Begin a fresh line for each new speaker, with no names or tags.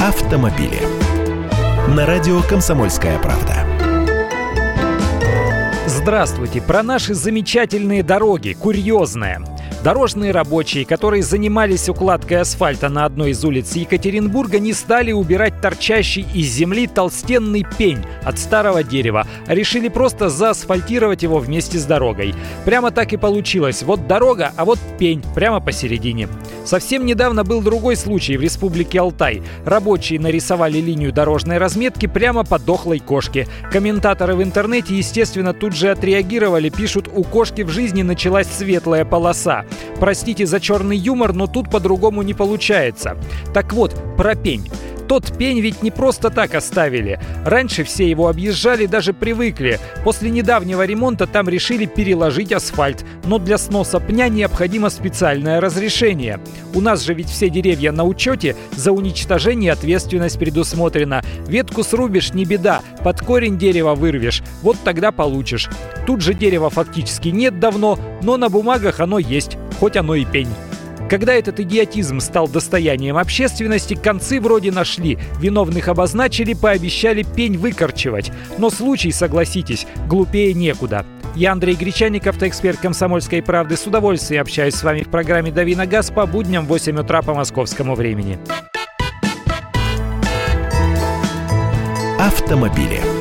автомобили. На радио «Комсомольская правда».
Здравствуйте! Про наши замечательные дороги. Курьезная. Дорожные рабочие, которые занимались укладкой асфальта на одной из улиц Екатеринбурга, не стали убирать торчащий из земли толстенный пень от старого дерева, а решили просто заасфальтировать его вместе с дорогой. Прямо так и получилось. Вот дорога, а вот пень прямо посередине. Совсем недавно был другой случай в республике Алтай. Рабочие нарисовали линию дорожной разметки прямо по дохлой кошке. Комментаторы в интернете, естественно, тут же отреагировали, пишут, у кошки в жизни началась светлая полоса. Простите за черный юмор, но тут по-другому не получается. Так вот, про пень. Тот пень ведь не просто так оставили. Раньше все его объезжали, даже привыкли. После недавнего ремонта там решили переложить асфальт. Но для сноса пня необходимо специальное разрешение. У нас же ведь все деревья на учете, за уничтожение ответственность предусмотрена. Ветку срубишь, не беда, под корень дерева вырвешь. Вот тогда получишь. Тут же дерева фактически нет давно, но на бумагах оно есть, хоть оно и пень. Когда этот идиотизм стал достоянием общественности, концы вроде нашли, виновных обозначили, пообещали пень выкорчевать. Но случай, согласитесь, глупее некуда. Я Андрей Гречаник, автоэксперт «Комсомольской правды». С удовольствием общаюсь с вами в программе «Дави на газ» по будням в 8 утра по московскому времени.
Автомобили.